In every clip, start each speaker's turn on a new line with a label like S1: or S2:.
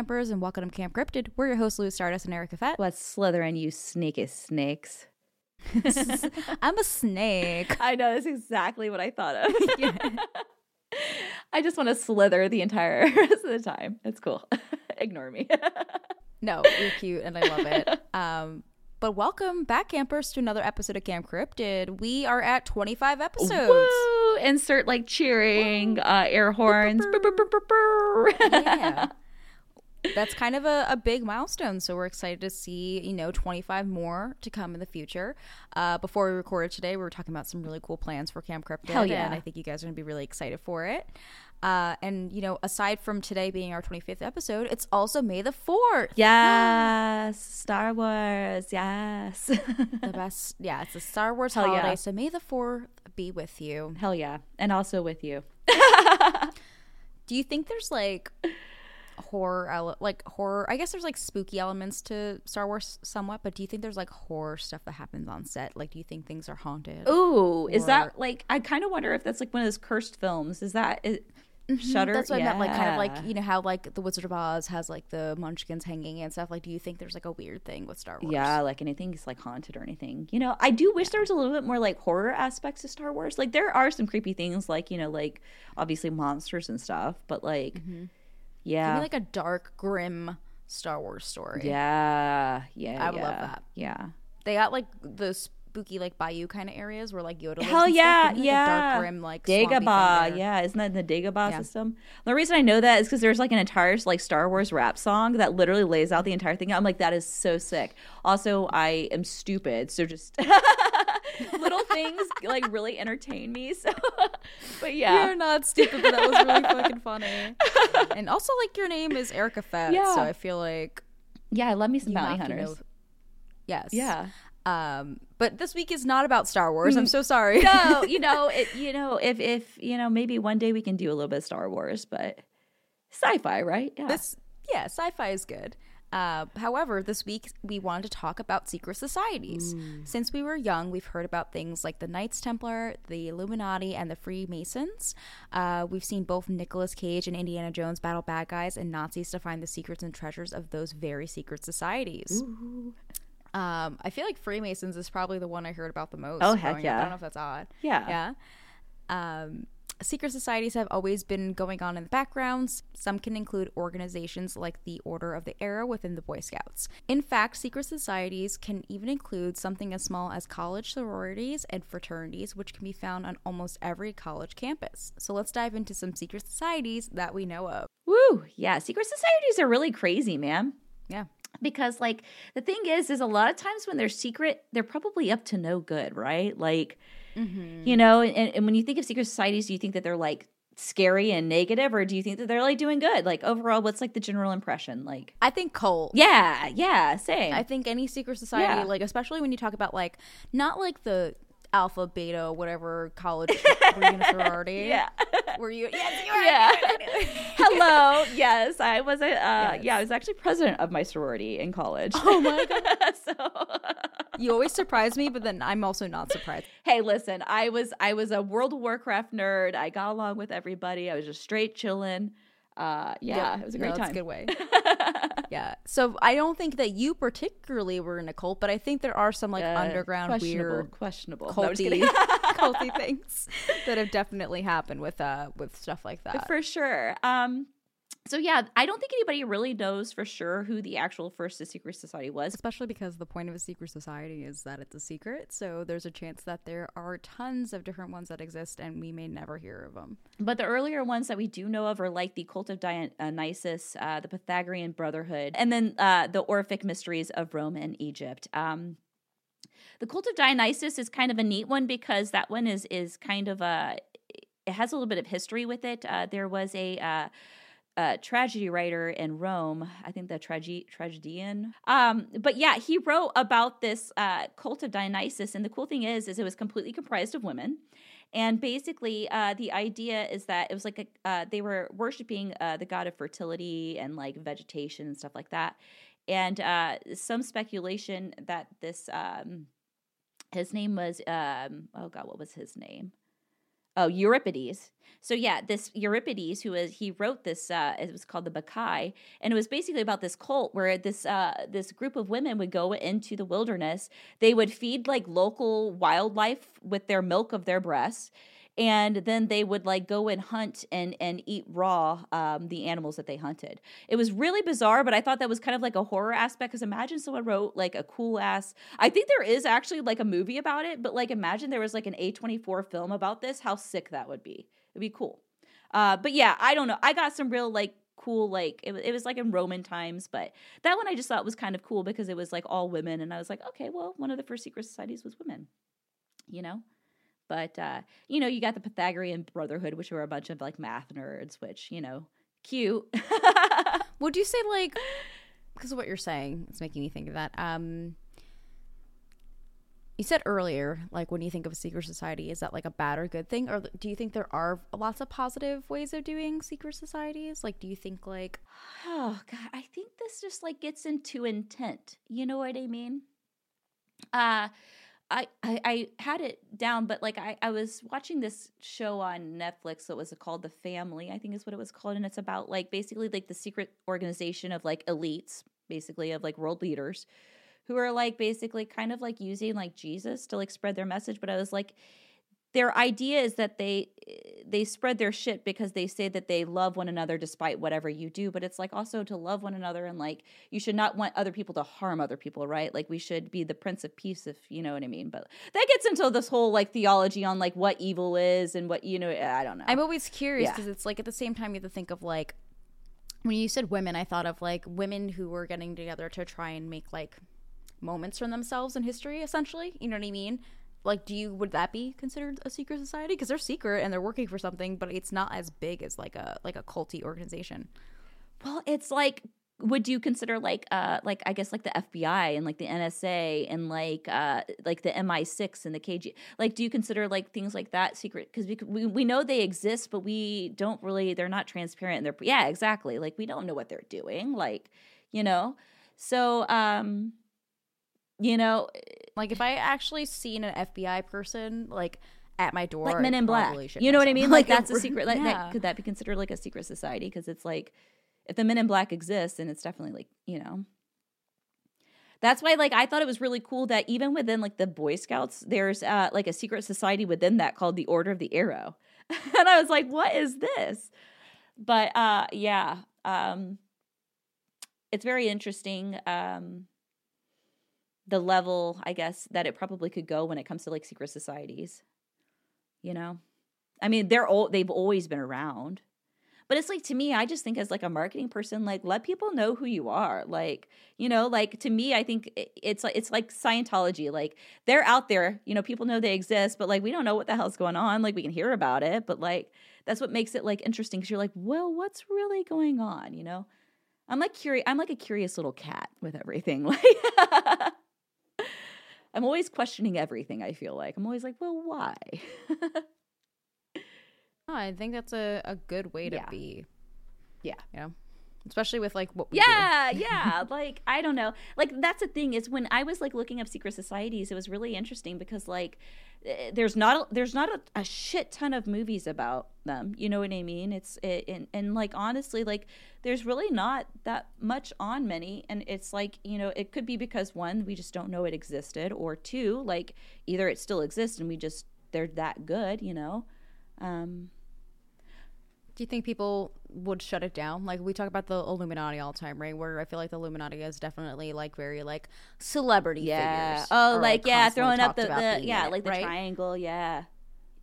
S1: campers, and welcome to Camp Cryptid. We're your hosts, Lua Stardust and Erica Fett.
S2: Let's slither in, you sneaky snakes.
S1: I'm a snake.
S2: I know that's exactly what I thought of. I just want to slither the entire rest of the time. It's cool. Ignore me.
S1: no, you're cute and I love it. Um, but welcome back, campers, to another episode of Camp Cryptid. We are at 25 episodes.
S2: Woo! Insert like cheering, uh, air horns.
S1: yeah. That's kind of a, a big milestone. So we're excited to see, you know, 25 more to come in the future. Uh, before we recorded today, we were talking about some really cool plans for Camp Cryptid.
S2: Hell yeah.
S1: And I think you guys are going to be really excited for it. Uh, and you know, aside from today being our 25th episode, it's also May the 4th.
S2: Yes, Star Wars. Yes,
S1: the best. Yeah, it's a Star Wars
S2: Hell
S1: holiday.
S2: yeah.
S1: So May the 4th be with you.
S2: hell yeah, and also with you.
S1: Do you think there's like horror, ele- like horror? I guess there's like spooky elements to Star Wars somewhat, but do you think there's like horror stuff that happens on set? Like, do you think things are haunted?
S2: Ooh, is that like? I kind of wonder if that's like one of those cursed films. Is that is, Shudder?
S1: Mm-hmm. That's what I meant. Like, kind of like you know how like the Wizard of Oz has like the Munchkins hanging and stuff. Like, do you think there's like a weird thing with Star Wars?
S2: Yeah, like anything's like haunted or anything. You know, I do wish there was a little bit more like horror aspects to Star Wars. Like there are some creepy things, like you know, like obviously monsters and stuff. But like,
S1: Give
S2: yeah,
S1: me like a dark, grim Star Wars story.
S2: yeah, yeah,
S1: I would love that.
S2: Yeah,
S1: They got like the spooky like bayou kind of areas where like Yoda.
S2: Hell yeah.
S1: Give me, like, a
S2: yeah.
S1: dark, grim like
S2: Dagobah, yeah, isn't that in the Dagobah
S1: Yeah.
S2: system? The reason I know that is because there's like an entire like Star Wars rap song that literally lays out the entire thing. I'm like, that is so sick. Also, I am stupid, so just little things like really entertain me. So, but yeah,
S1: You're not stupid, but that was really fucking funny. And also, like, your name is Erica Fett,
S2: Yeah.
S1: so I feel like
S2: yeah, I love me some bounty hunters.
S1: know- Yes.
S2: Yeah.
S1: Um, but this week is not about Star Wars. I'm so sorry.
S2: no, you know, it, you know, if if you know, maybe one day we can do a little bit of Star Wars, but sci-fi, right? Yeah.
S1: this, yeah, sci-fi is good. Uh, however, this week we wanted to talk about secret societies. Since we were young, we've heard about things like the Knights Templar, the Illuminati, and the Freemasons. Uh, we've seen both Nicolas Cage and Indiana Jones battle bad guys and Nazis to find the secrets and treasures of those very secret societies. Um, I feel like Freemasons is probably the one I heard about the most.
S2: Oh, heck
S1: growing up.
S2: yeah.
S1: I don't know if that's odd.
S2: Yeah.
S1: Yeah. Um, secret societies have always been going on in the backgrounds. Some can include organizations like the Order of the Arrow within the Boy Scouts. In fact, secret societies can even include something as small as college sororities and fraternities, which can be found on almost every college campus. So let's dive into some secret societies that we know of.
S2: Woo! Yeah, secret societies are really crazy, man.
S1: Yeah.
S2: Because like the thing is, is a lot of times when they're secret, they're probably up to no good, right? Like, Mm-hmm. you know, and, and when you think of secret societies, do you think that they're like scary and negative, or do you think that they're like doing good? Like overall, what's like the general impression? Like,
S1: I think cult.
S2: yeah, yeah, same.
S1: I think any secret society,
S2: Yeah.
S1: like especially when you talk about like not like the alpha, beta, whatever college were you in a sorority?
S2: yeah.
S1: Were you? Yes, you were.
S2: Yeah. Hello. Yes, I was a. Uh,
S1: Yes.
S2: Yeah, I was actually president of my sorority in college.
S1: Oh my god!
S2: so,
S1: You always surprise me, but then I'm also not surprised.
S2: hey, listen, I was I was a World of Warcraft nerd. I got along with everybody. I was just straight chilling. Uh, yeah,
S1: Yep.
S2: it was a
S1: No,
S2: great
S1: that's
S2: time.
S1: a good way. Yeah. So I don't think that you particularly were in a cult, but I think there are some like
S2: Uh,
S1: underground
S2: questionable,
S1: weird
S2: questionable. No, I'm just
S1: culty culty things that have definitely happened with uh with stuff like that.
S2: for sure. Um, so yeah, I don't think anybody really knows for sure who the actual first secret society was.
S1: Especially because the point of a secret society is that it's a secret, so there's a chance that there are tons of different ones that exist, and we may never hear of them.
S2: But the earlier ones that we do know of are like the Cult of Dionysus, uh, the Pythagorean Brotherhood, and then uh, the Orphic Mysteries of Rome and Egypt. Um, the Cult of Dionysus is kind of a neat one because that one is is kind of a it has a little bit of history with it. Uh, there was a uh, tragedy writer in Rome. I think the trage- tragedian. Um, but yeah, he wrote about this uh, cult of Dionysus, and the cool thing is, is it was completely comprised of women. And basically, uh, the idea is that it was like a, uh, they were worshiping uh, the god of fertility and like vegetation and stuff like that. And uh, some speculation that this, um, his name was, um, oh god, what was his name? Oh Euripides. So yeah, this Euripides, who is he wrote this, uh, it was called the Bacchae, and it was basically about this cult where this uh, this group of women would go into the wilderness. They would feed like local wildlife with their milk of their breasts, and then they would like go and hunt and and eat raw um, the animals that they hunted. It was really bizarre, but I thought that was kind of like a horror aspect. Because imagine someone wrote like a cool ass. I think there is actually like a movie about it, but like imagine there was like an A twenty four film about this. How sick that would be. It'd be cool. Uh, but yeah, I don't know. I got some real like cool like it, it was like in roman times but that one i just thought was kind of cool because it was like all women and i was like okay well one of the first secret societies was women you know but uh, you know, you got the Pythagorean Brotherhood, which were a bunch of like math nerds, which you know, cute.
S1: Would you say like because of what you're saying, it's making me think of that. Um, you said earlier, like when you think of a secret society, is that like a bad or good thing, or do you think there are lots of positive ways of doing secret societies? Like, do you think like,
S2: oh god, I think this just like gets into intent. You know what I mean? Uh I, I, I had it down, but like I, I was watching this show on Netflix that was called The Family, I think is what it was called, and it's about like basically like the secret organization of like elites, basically of like world leaders, who are like basically kind of like using like Jesus to like spread their message. But I was like, their idea is that they eh, they spread their shit because they say that they love one another despite whatever you do but it's like also to love one another and like you should not want other people to harm other people right? Like we should be the prince of peace if you know what i mean but that gets into this whole like theology on like what evil is and what you know eh, i don't know.
S1: I'm always curious because yeah. it's like at the same time you have to think of like when you said women i thought of like women who were getting together to try and make like moments for themselves in history essentially you know what i mean like do you would that be considered a secret society? Because they're secret and they're working for something but it's not as big as like a like a culty organization.
S2: Well it's like would you consider like uh like I guess like the FBI and like the NSA and like uh like the MI6 and the KG like do you consider like things like that secret? Because we, we we know they exist but we don't really they're not transparent and they're yeah exactly. Like we don't know what they're doing like you know? So um you know
S1: like if I actually seen an FBI person like at my door,
S2: like Men in Black, you know what I mean? Like, like that's a secret. Like, yeah. that, could that be considered like a secret society? Because it's like if the Men in Black exists, and it's definitely like you know. That's why, like, I thought it was really cool that even within like the Boy Scouts, there's uh, like a secret society within that called the Order of the Arrow, and I was like, "What is this?" But uh, yeah, um, it's very interesting. Um, the level, I guess, that it probably could go when it comes to like secret societies. You know? I mean, they're all they've always been around. But it's like to me, I just think as like a marketing person, like let people know who you are. Like, you know, like to me, I think it's like it's like Scientology. Like they're out there, you know, people know they exist, but like we don't know what the hell's going on. Like we can hear about it, but like that's what makes it like interesting because you're like, well, what's really going on? You know? I'm like curious I'm like a curious little cat with everything. Like I'm always questioning everything, I feel like. I'm always like, well, why?
S1: oh, I think that's a, a good way to
S2: yeah.
S1: be.
S2: Yeah.
S1: Yeah especially with like what
S2: yeah yeah like i don't know. Like that's the thing is when i was like looking up secret societies it was really interesting because like eh, there's not a, there's not a, a shit ton of movies about them you know what i mean? It's it, and, and like honestly like there's really not that much on many and it's like you know it could be because one we just don't know it existed or two like either it still exists and we just they're that good you know? Um
S1: do you think people would shut it down? Like we talk about the Illuminati all the time, right? Where I feel like the Illuminati is definitely like very like celebrity
S2: yeah.
S1: figures.
S2: Oh, like, like yeah, throwing up the, the yeah, like the right? triangle, yeah.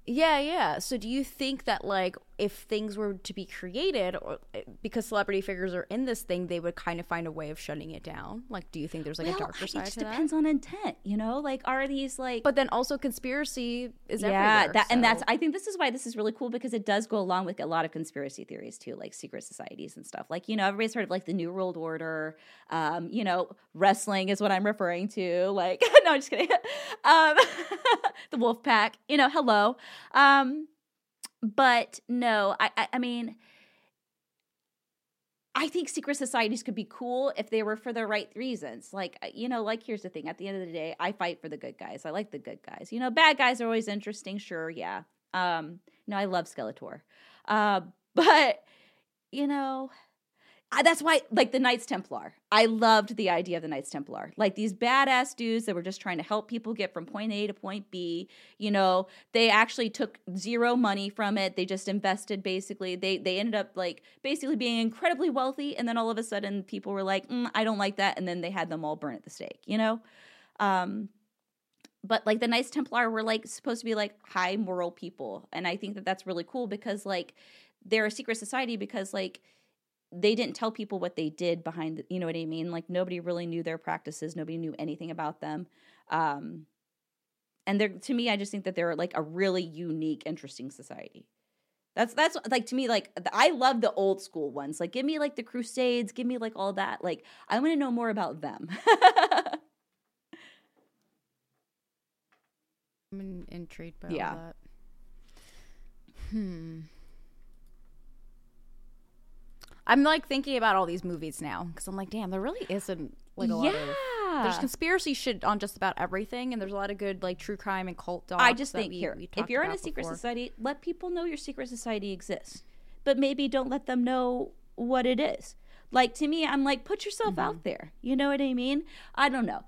S1: Yeah, yeah. So do you think that like if things were to be created or eh, because celebrity figures are in this thing, they would kind of find a way of shutting it down? Like do you think there's like
S2: well,
S1: a darker side
S2: it
S1: to
S2: depends on intent, you know? Like are these like
S1: But then also conspiracy is
S2: yeah,
S1: that
S2: so. and that's I think this is why this is really cool because it does go along with a lot of conspiracy theories too, like secret societies and stuff. Like, you know, everybody's heard of like the New World Order, um, you know, wrestling is what I'm referring to. Like no, I'm just kidding. um the wolf pack, you know, hello. Um, but no, I, I, I mean, I think secret societies could be cool if they were for the right reasons. Like, uh, you know, like here's the thing at the end of the day, I fight for the good guys. I like the good guys. You know, bad guys are always interesting, sure, yeah. Um, no, I love Skeletor. Uh, but you know, I, that's why like the Knights Templar. I loved the idea of the Knights Templar. Like these badass dudes that were just trying to help people get from point A to point B. You know, they actually took zero money from it. They just invested basically. They they ended up like basically being incredibly wealthy and then all of a sudden people were like, mm, "I don't like that." And then they had them all burn at the stake, you know? Um but like the Knights Templar were like supposed to be like high moral people. And I think that that's really cool because like they're a secret society because like they didn't tell people what they did behind the, you know what I mean? Like nobody really knew their practices, nobody knew anything about them. Um and they're to me I just think that they're like a really unique interesting society. That's that's like to me like I love the old school ones. Like give me like the crusades, give me like all that. Like I want to know more about them.
S1: I'm intrigued by
S2: Yeah.
S1: all that. Hmm. I'm like thinking about all these movies now because I'm like, damn, there really isn't like a lot of. There's conspiracy shit on just about everything, and there's a lot of good like true crime and cult docs.
S2: I just think
S1: we-
S2: here,
S1: we
S2: if you're in a secret
S1: before.
S2: society, let people know your secret society exists, but maybe don't let them know what it is. Like to me, I'm like, put yourself
S1: Mm-hmm.
S2: out there. You know what I mean? I don't know.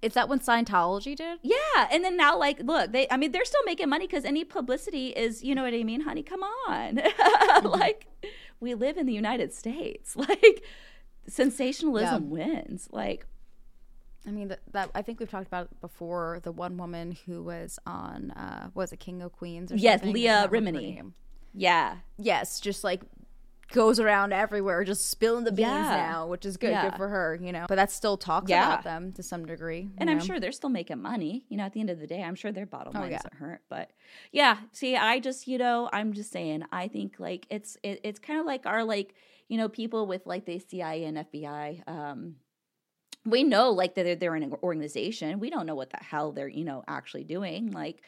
S1: is that when Scientology did?
S2: Yeah, and then now, like, look, they. I mean, they're still making money because any publicity is, you know what I mean, honey. Come on,
S1: Mm-hmm.
S2: like, we live in the United States. Like, sensationalism wins. Like,
S1: I mean that, that I think we've talked about it before. The one woman who was on uh was it King of Queens or
S2: Yes,
S1: something?
S2: Leah
S1: I can't remember her
S2: Remini. yeah,
S1: Yes, just like goes around everywhere, just spilling the beans
S2: Yeah.
S1: now, which is good,
S2: Yeah.
S1: good for her, you know. But that still talks
S2: Yeah.
S1: about them to some degree,
S2: And I'm sure they're still making money. You know, at the end of the day, I'm sure their bottom
S1: Oh,
S2: line doesn't hurt. But yeah, see, I just, you know, I'm just saying, I think like it's it, it's kind of like our like, you know, people with like the CIA and FBI. Um, we know like that they're, they're an organization. We don't know what the hell they're, you know, actually doing. Like,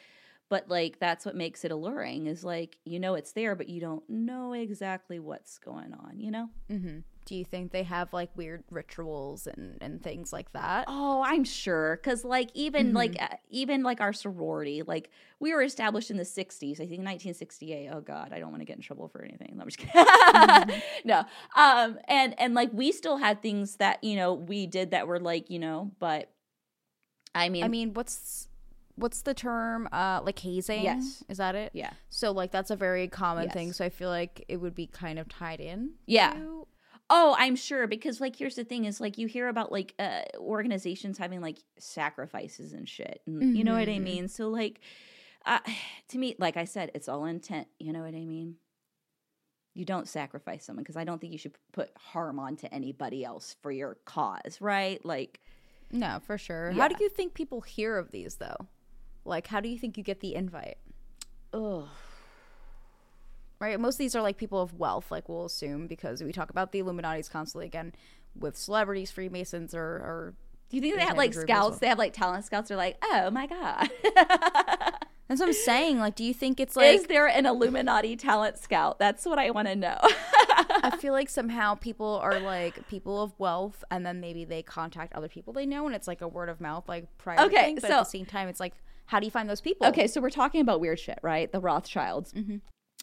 S2: but like that's what makes it alluring is like you know it's there, but you don't know exactly what's going on. You know.
S1: Mhm. Do you think they have like weird rituals and and things like that?
S2: Oh, I'm sure cuz like even like uh, even like our sorority, like we were established in the 60s, I think 1968. Oh god, I don't want to get in trouble for anything. I'm just kidding. no. Um and and like we still had things that, you know, we did that were like, you know, but I mean
S1: I mean, what's what's the term? Uh, like hazing.
S2: Yes.
S1: is that it?
S2: yeah.
S1: So like that's a very common thing. So I feel like it would be kind of tied in.
S2: Yeah.
S1: to-
S2: Oh, I'm sure because like here's the thing is like you hear about like uh organizations having like sacrifices and shit. And, You know what I
S1: Mhm.
S2: mean? So like uh, to me like I said it's all intent, you know what I mean? You don't sacrifice someone because I don't think you should put harm onto anybody else for your cause, right? Like
S1: No, for sure.
S2: Yeah.
S1: How do you think people hear of these though? Like, how do you think you get the invite?
S2: ugh.
S1: Right. Most of these are like people of wealth, like we'll assume, because we talk about the Illuminati's constantly again with celebrities, Freemasons, or, or
S2: Do you think they have like scouts?
S1: well.
S2: They have like talent scouts. They're like, oh my god,
S1: that's what I'm saying. Like, do you think it's like
S2: is there an Illuminati talent scout? That's what I want to know.
S1: I feel like somehow people are like people of wealth, and then maybe they contact other people they know, and it's like a word of mouth, like prior
S2: Okay,
S1: thing. But
S2: so-
S1: at the same time, it's like, how do you find those people?
S2: Okay, so we're talking about weird shit, right? The Rothschilds.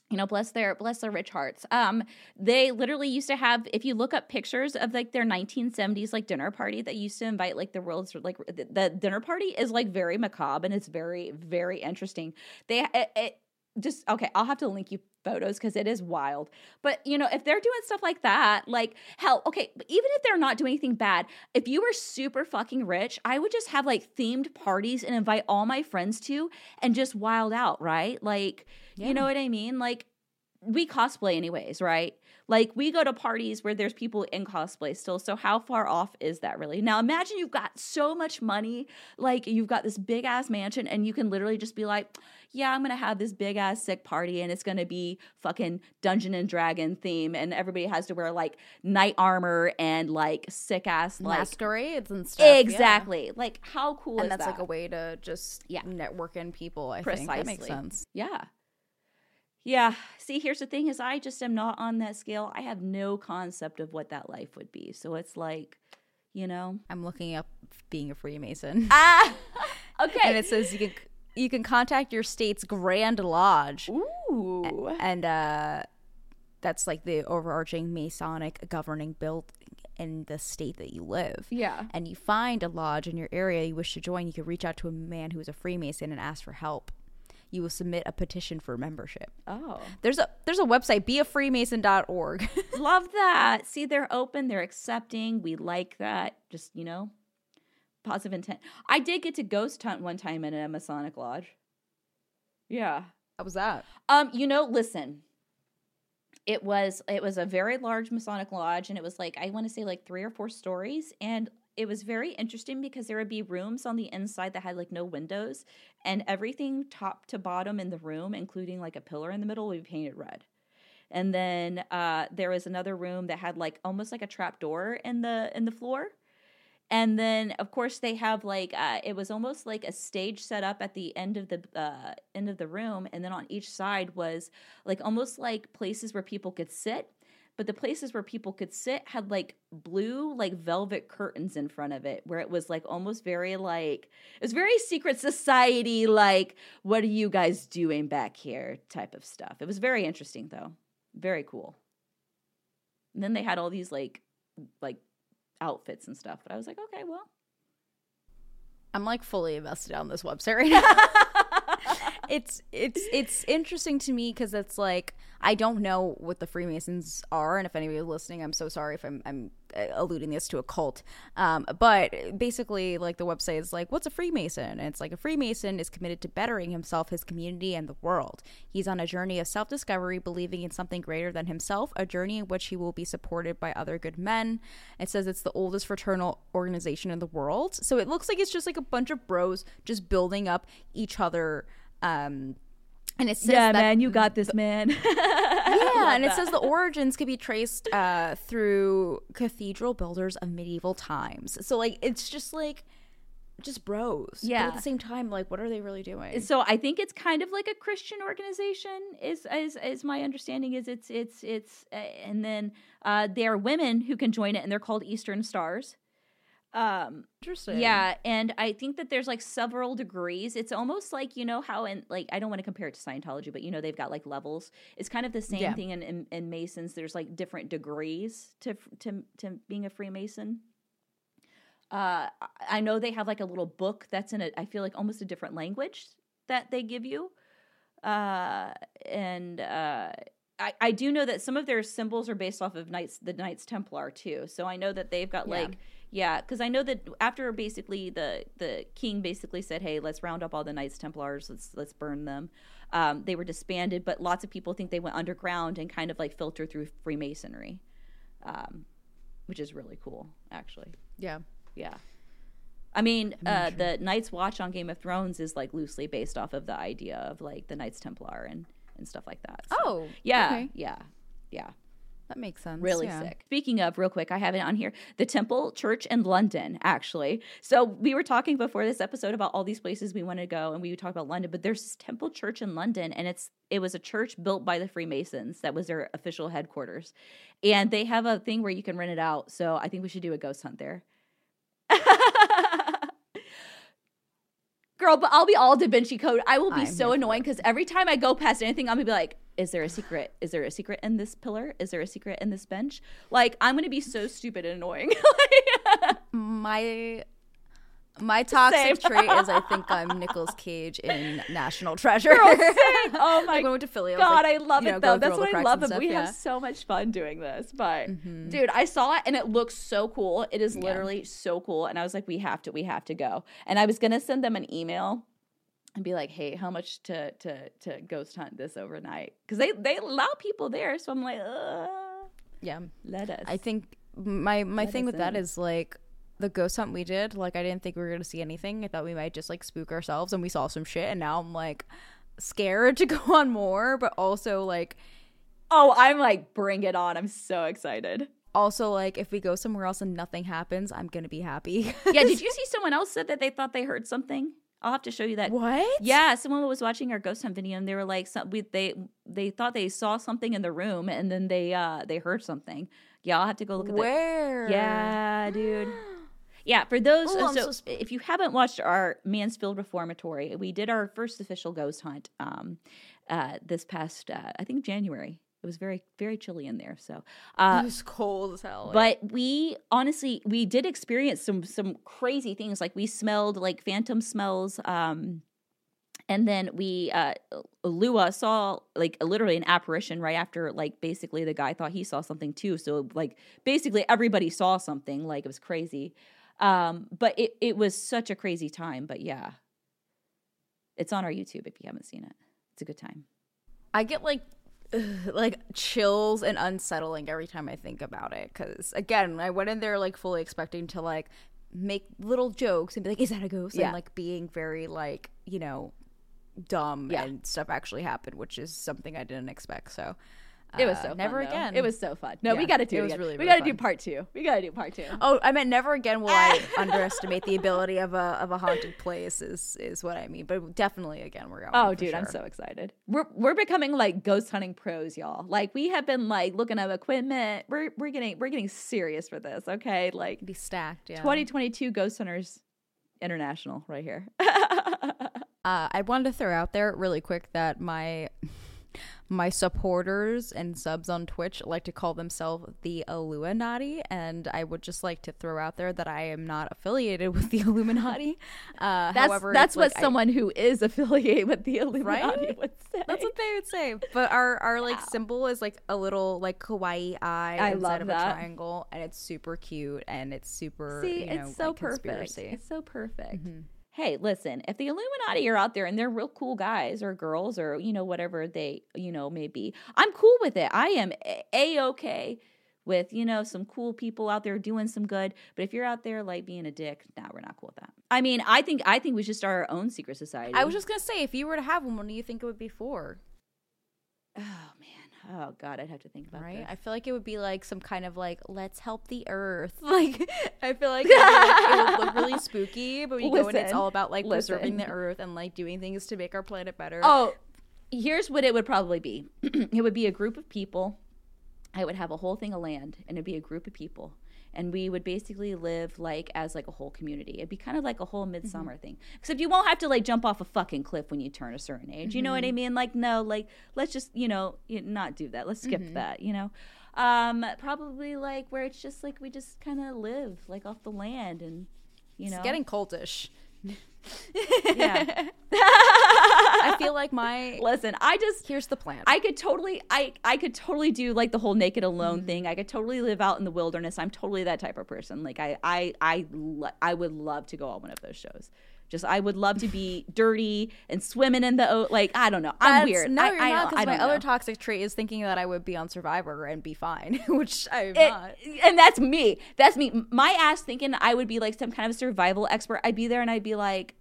S2: You know, bless their bless their rich hearts. Um, they literally used to have. If you look up pictures of like their 1970s like dinner party, that used to invite like the world's like the, the dinner party is like very macabre and it's very very interesting. They it, it just okay. I'll have to link you photos because it is wild. But you know, if they're doing stuff like that, like hell, okay, but even if they're not doing anything bad, if you were super fucking rich, I would just have like themed parties and invite all my friends to and just wild out, right? Like,
S1: Yeah.
S2: you know what I mean? Like we cosplay anyways, right? Like we go to parties where there's people in cosplay still. So how far off is that really? Now imagine you've got so much money, like you've got this big ass mansion and you can literally just be like, yeah, I'm going to have this big ass sick party and it's going to be fucking Dungeon and Dragon theme and everybody has to wear like knight armor and like sick ass like
S1: masquerades and stuff. yeah.
S2: Exactly. Like how cool
S1: And
S2: is
S1: that's
S2: that?
S1: like a way to just
S2: Yeah.
S1: network in people. I think that makes sense.
S2: Yeah. Yeah. See, here's the thing is I just am not on that scale. I have no concept of what that life would be. So it's like, you know.
S1: I'm looking up being a Freemason,
S2: Ah okay.
S1: and it says you can you can contact your state's Grand Lodge,
S2: Ooh.
S1: and uh, that's like the overarching Masonic governing building in the state that you live.
S2: Yeah.
S1: And you find a lodge in your area you wish to join, you can reach out to a man who is a Freemason and ask for help. You will submit a petition for membership.
S2: Oh.
S1: There's a there's a website, beafreemason.org.
S2: Love that. See, they're open, they're accepting. We like that. Just, you know, positive intent. I did get to ghost hunt one time in a Masonic lodge. Yeah.
S1: How was that?
S2: Um, you know, listen. It was it was a very large Masonic lodge and it was like I want to say like 3 or 4 stories and it was very interesting because there would be rooms on the inside that had like no windows and everything top to bottom in the room including like a pillar in the middle would be painted red. And then uh there was another room that had like almost like a trap door in the in the floor and then of course they have like uh, it was almost like a stage set up at the end of the uh, end of the room and then on each side was like almost like places where people could sit but the places where people could sit had like blue like velvet curtains in front of it where it was like almost very like it was very secret society like what are you guys doing back here type of stuff it was very interesting though very cool and then they had all these like like outfits and stuff. But I was like, okay, well.
S1: I'm like fully invested on this website right now. It's it's it's interesting to me because it's like I don't know what the Freemasons are, and if anybody listening, I'm so sorry if I'm I'm uh, alluding this to a cult. Um, but basically, like the website is like, what's a Freemason? And it's like a Freemason is committed to bettering himself, his community, and the world. He's on a journey of self discovery, believing in something greater than himself, a journey in which he will be supported by other good men. It says it's the oldest fraternal organization in the world, so it looks like it's just like a bunch of bros just building up each other. Um, and it says
S2: yeah,
S1: that
S2: man, you got this, man.
S1: yeah, and it says the origins could be traced uh, through cathedral builders of medieval times. So like it's just like just bros. But
S2: Yeah.
S1: at the same time, like what are they really doing?
S2: so I think it's kind of like a Christian organization. Is is is my understanding? Is it's it's it's uh, and then uh, there are women who can join it, and they're called Eastern Stars. Um,
S1: Interesting.
S2: Yeah, and I think that there's like several degrees. It's almost like you know how in like I don't want to compare it to Scientology, but you know they've got like levels. It's kind of the same
S1: Yeah.
S2: thing in, in in Masons. There's like different degrees to to to being a Freemason. Uh, I- I know they have like a little book that's in it. I feel like almost a different language that they give you. Uh, and uh, I, I do know that some of their symbols are based off of Knights, the Knights Templar too. So I know that they've got
S1: Yeah.
S2: like, yeah, because I know that after basically the the king basically said, "Hey, let's round up all the Knights Templars. Let's let's burn them." Um, they were disbanded, but lots of people think they went underground and kind of like filter through Freemasonry, um, which is really cool, actually.
S1: Yeah.
S2: Yeah. I mean, uh, the Night's Watch on Game of Thrones is like loosely based off of the idea of like the Knights Templar and and stuff like that. So,
S1: Oh.
S2: yeah,
S1: okay.
S2: yeah, yeah.
S1: That makes sense.
S2: Really
S1: yeah.
S2: sick. Speaking of, real quick, I have it on here. The Temple Church in London, actually. So we were talking before this episode about all these places we want to go, and we talked about London. But there's this Temple Church in London, and it's it was a church built by the Freemasons. That was their official headquarters, and they have a thing where you can rent it out. So I think we should do a ghost hunt there. Girl, but I'll be all Da Vinci Code. I will be
S1: I'm
S2: so annoying because every time I go past anything, I'm gonna be like, "Is there a secret? Is there a secret in this pillar? Is there a secret in this bench?" Like, I'm gonna be so stupid and annoying.
S1: My my toxic trait is I think I'm Nicolas Cage in National Treasure.
S2: oh my
S1: like when we went to Philly, I
S2: God,
S1: like,
S2: I love
S1: you know,
S2: it though. That's what I love. It.
S1: stuff,
S2: We
S1: yeah. Mm-hmm.
S2: have so much fun doing this. But dude, I saw it and it looks so cool. It is
S1: Yeah.
S2: literally so cool. And I was like, we have to, we have to go. And I was gonna send them an email and be like, hey, how much to to to ghost hunt this overnight? Because they they allow people there. So I'm like, uh,
S1: Yeah.
S2: let us.
S1: I think my my
S2: Let
S1: thing with that
S2: in.
S1: is like the ghost hunt we did. Like I didn't think we were gonna see anything. I thought we might just like spook ourselves, and we saw some shit. And now I'm like scared to go on more, but also like
S2: oh, I'm like, bring it on. I'm so excited.
S1: also like if we go somewhere else and nothing happens, I'm gonna be happy.
S2: Yeah, did you see someone else said that they thought they heard something? I'll have to show you that.
S1: what?
S2: Yeah, someone was watching our ghost hunt video and they were like, some, we, they they thought they saw something in the room and then they uh they heard something. Yeah, I'll have to go look at that.
S1: Where?
S2: Yeah, dude. Yeah, for those,
S1: Ooh,
S2: so,
S1: so
S2: if you haven't watched our Mansfield Reformatory, we did our first official ghost hunt um, uh, this past, uh, I think January. It was very, very chilly in there. So, uh,
S1: it was cold as hell.
S2: but we honestly we did experience some some crazy things. Like we smelled like phantom smells. Um, and then we uh lua saw like literally an apparition right after like basically the guy thought he saw something too so like basically everybody saw something like it was crazy um but it it was such a crazy time but yeah it's on our youtube if you haven't seen it it's a good time
S1: I get like ugh, like chills and unsettling every time I think about it because again I went in there like fully expecting to like make little jokes and be like is that a ghost
S2: Yeah.
S1: and like being very like you know dumb
S2: Yeah.
S1: and stuff actually happened which is something I didn't expect so
S2: it was
S1: uh,
S2: so fun,
S1: never
S2: though.
S1: again
S2: it was so fun no we gotta do
S1: it
S2: it,
S1: was
S2: again.
S1: really,
S2: we gotta do part two we gotta do part two
S1: Oh, I meant never again will I underestimate the ability of a of a haunted place is is what I mean. But definitely again we're going.
S2: Oh, dude, I'm so excited. We're we're becoming like ghost hunting pros, y'all. Like we have been like looking at equipment. We're we're getting we're getting serious for this. Okay, like
S1: be stacked. Yeah.
S2: 2022 Ghost Hunters International right here.
S1: Uh, I wanted to throw out there really quick that my my supporters and subs on Twitch like to call themselves the Illuminati, and I would just like to throw out there that I am not affiliated with the Illuminati. Uh,
S2: that's
S1: however,
S2: that's what
S1: like I-
S2: someone who is affiliated with the Illuminati
S1: Right?
S2: would say.
S1: That's what they would say. But our our like symbol is like a little like kawaii eye
S2: I
S1: instead
S2: love
S1: of
S2: that.
S1: a triangle, and it's super cute and it's super.
S2: See,
S1: you know,
S2: it's so
S1: like,
S2: perfect.
S1: conspiracy. Mm-hmm.
S2: It's so perfect. Hey, listen, if the Illuminati are out there and they're real cool guys or girls or, you know, whatever they, you know, may be, I'm cool with it. I am a okay with, you know, some cool people out there doing some good. But if you're out there like being a dick, nah, we're not cool with that. I mean, I think I think we should start our own secret society.
S1: I was just gonna say, if you were to have one, what do you think it would be for?
S2: Oh man. Oh god, I'd have to think about
S1: Right?
S2: this.
S1: I feel like it would be like some kind of like let's help the earth. Like I feel like, it would, be, like, it would look really spooky, but we go and it's all about like preserving the earth and like doing things to make our planet better.
S2: Oh, here's what it would probably be. it would be a group of people. I would have a whole thing of land, and it'd be a group of people, and we would basically live like as like a whole community. It'd be kind of like a whole mm-hmm. midsummer thing, except you won't have to like jump off a fucking cliff when you turn a certain age. You know what I mm-hmm. mean? Like no, like let's just you know not do that. Let's skip mm-hmm. that. You know. Um, probably like where it's just like we just kind of live like off the land and you know
S1: it's getting cultish.
S2: yeah.
S1: I feel like my
S2: Listen, I just
S1: here's the plan.
S2: I could totally I I could totally do like the whole naked alone
S1: Mm-hmm.
S2: thing. I could totally live out in the wilderness. I'm totally that type of person. Like I I I I would love to go on one of those shows. Just I would love to be dirty and swimming in the like I don't know. I'm
S1: That's-
S2: weird.
S1: No,
S2: I,
S1: you're
S2: I
S1: not. Because my
S2: don't
S1: other toxic trait is thinking that I would be on Survivor and be fine, which I'm
S2: It-
S1: not.
S2: and that's me. That's me. My ass thinking I would be like some kind of survival expert. I'd be there and I'd be like,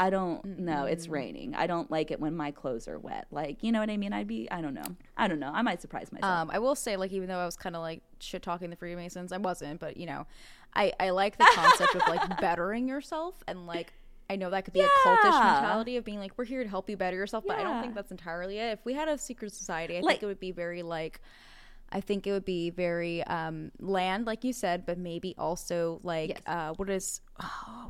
S2: I don't know. It's raining. I don't like it when my clothes are wet. Like, you know what I mean? I'd be, I don't know. I don't know. I might surprise myself.
S1: Um, I will say, like, even though I was kind of like shit talking the Freemasons, I wasn't, but you know, I I like the concept of like bettering yourself and like. I know that could be a cultish mentality of being like, we're here to help you better yourself, but I don't think that's entirely it. If we had a secret society, I
S2: Like-
S1: think it would be very like, I think it would be very um, land, like you said, but maybe also like,
S2: Yes.
S1: uh, what is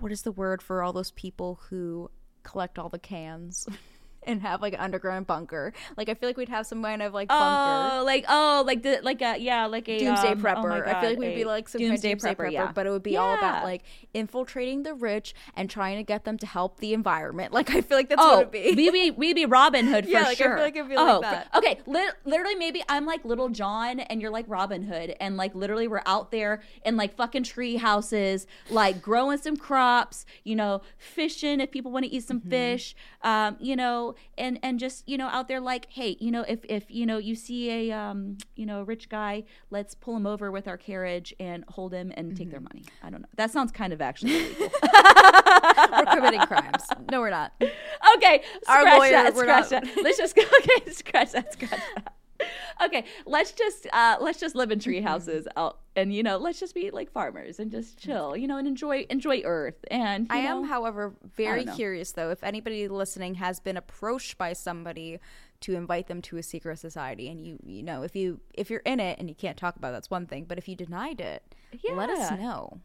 S1: what is the word for all those people who collect all the cans and have like an underground bunker? Like, I feel like we'd have some kind of like bunker.
S2: Oh, like oh, like the like a yeah, like a
S1: doomsday
S2: um,
S1: prepper.
S2: oh my
S1: I feel like we'd be like some kind of doomsday prepper,
S2: yeah.
S1: but it would be all about like infiltrating the rich and trying to get them to help the environment. Like I feel like that's
S2: Oh,
S1: what it'd be.
S2: we be we be Robin Hood for
S1: Yeah, like, I
S2: sure.
S1: feel like it'd be like
S2: oh,
S1: that.
S2: okay, lit- literally maybe I'm like Little John and you're like Robin Hood, and like literally we're out there in like fucking tree houses, like growing some crops, you know, fishing if people want to eat some
S1: Mm-hmm.
S2: fish, um, you know, and and just you know out there like, hey, you know, if if you know you see a um, you know, a rich guy, let's pull him over with our carriage and hold him and take
S1: Mm-hmm.
S2: their money. I don't know. That sounds kind of actually illegal.
S1: we're committing crimes. No, we're not.
S2: Okay,
S1: Our
S2: scratch
S1: lawyer,
S2: that. Scratch
S1: not-
S2: that. Let's just go. Okay, scratch that. Scratch that. Okay, let's just uh, let's just live in tree mm-hmm. houses out, and you know, let's just be like farmers and just mm-hmm. chill, you know, and enjoy enjoy Earth. And
S1: I
S2: know,
S1: am, however, very curious though if anybody listening has been approached by somebody to invite them to a secret society and you you know if you if you're in it and you can't talk about it, that's one thing but if you denied it let us know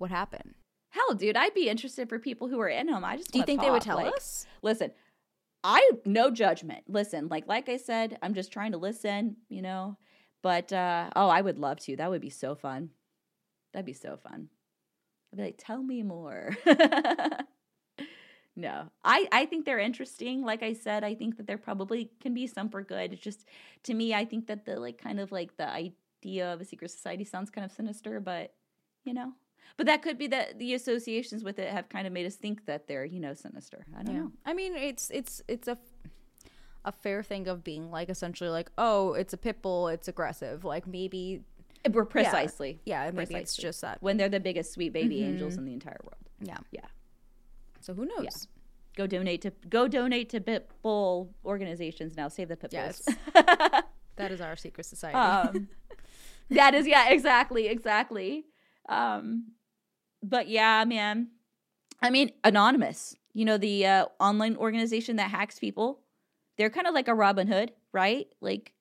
S1: what happened?
S2: Hell, dude, I'd be interested for people who are in them. I just
S1: Do you think they would tell
S2: like,
S1: us?
S2: Listen, I no judgment. Listen, like like I said, I'm just trying to listen, you know. But uh oh, I would love to. That would be so fun. That'd be so fun. I'd be like, tell me more. no. I I think they're interesting. Like I said, I think that there probably can be some for good. It's just to me, I think that the like kind of like the idea of a secret society sounds kind of sinister, but you know. But that could be that the associations with it have kind of made us think that they're, you know, sinister. I don't know.
S1: I mean, it's it's it's a a fair thing of being like essentially like, oh, it's a pit bull, it's aggressive. Like maybe
S2: We're precisely.
S1: yeah, maybe it's just that.
S2: When they're the biggest sweet baby angels in the entire world.
S1: Yeah.
S2: Yeah.
S1: So who knows?
S2: Go donate to go donate to pit bull organizations now. Save the pit bulls.
S1: Yes. That is our secret society.
S2: um, that is yeah, exactly, exactly. Um, but yeah, man. I mean, anonymous. You know the uh, online organization that hacks people. They're kind of like a Robin Hood, right? Like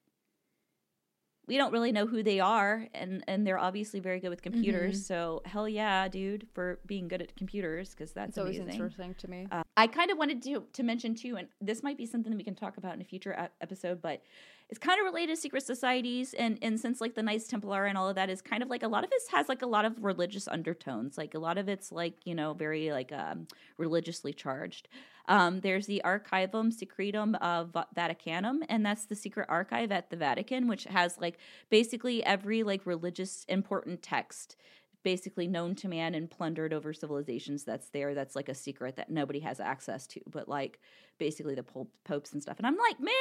S2: we don't really know who they are, and and they're obviously very good with computers. So hell yeah, dude, for being good at computers because that's
S1: it's always interesting to me.
S2: Uh, I kind of wanted to to mention too, and this might be something that we can talk about in a future episode, but it's kind of related to secret societies, and and since like the Knights Templar and all of that is kind of like a lot of this has like a lot of religious undertones, like a lot of it's like you know very like um, religiously charged. Um, there's the Archivum Secretum of Vaticanum, and that's the secret archive at the Vatican, which has like basically every like religious important text basically known to man and plundered over civilizations that's there that's like a secret that nobody has access to but like basically the pop- popes and stuff and i'm like man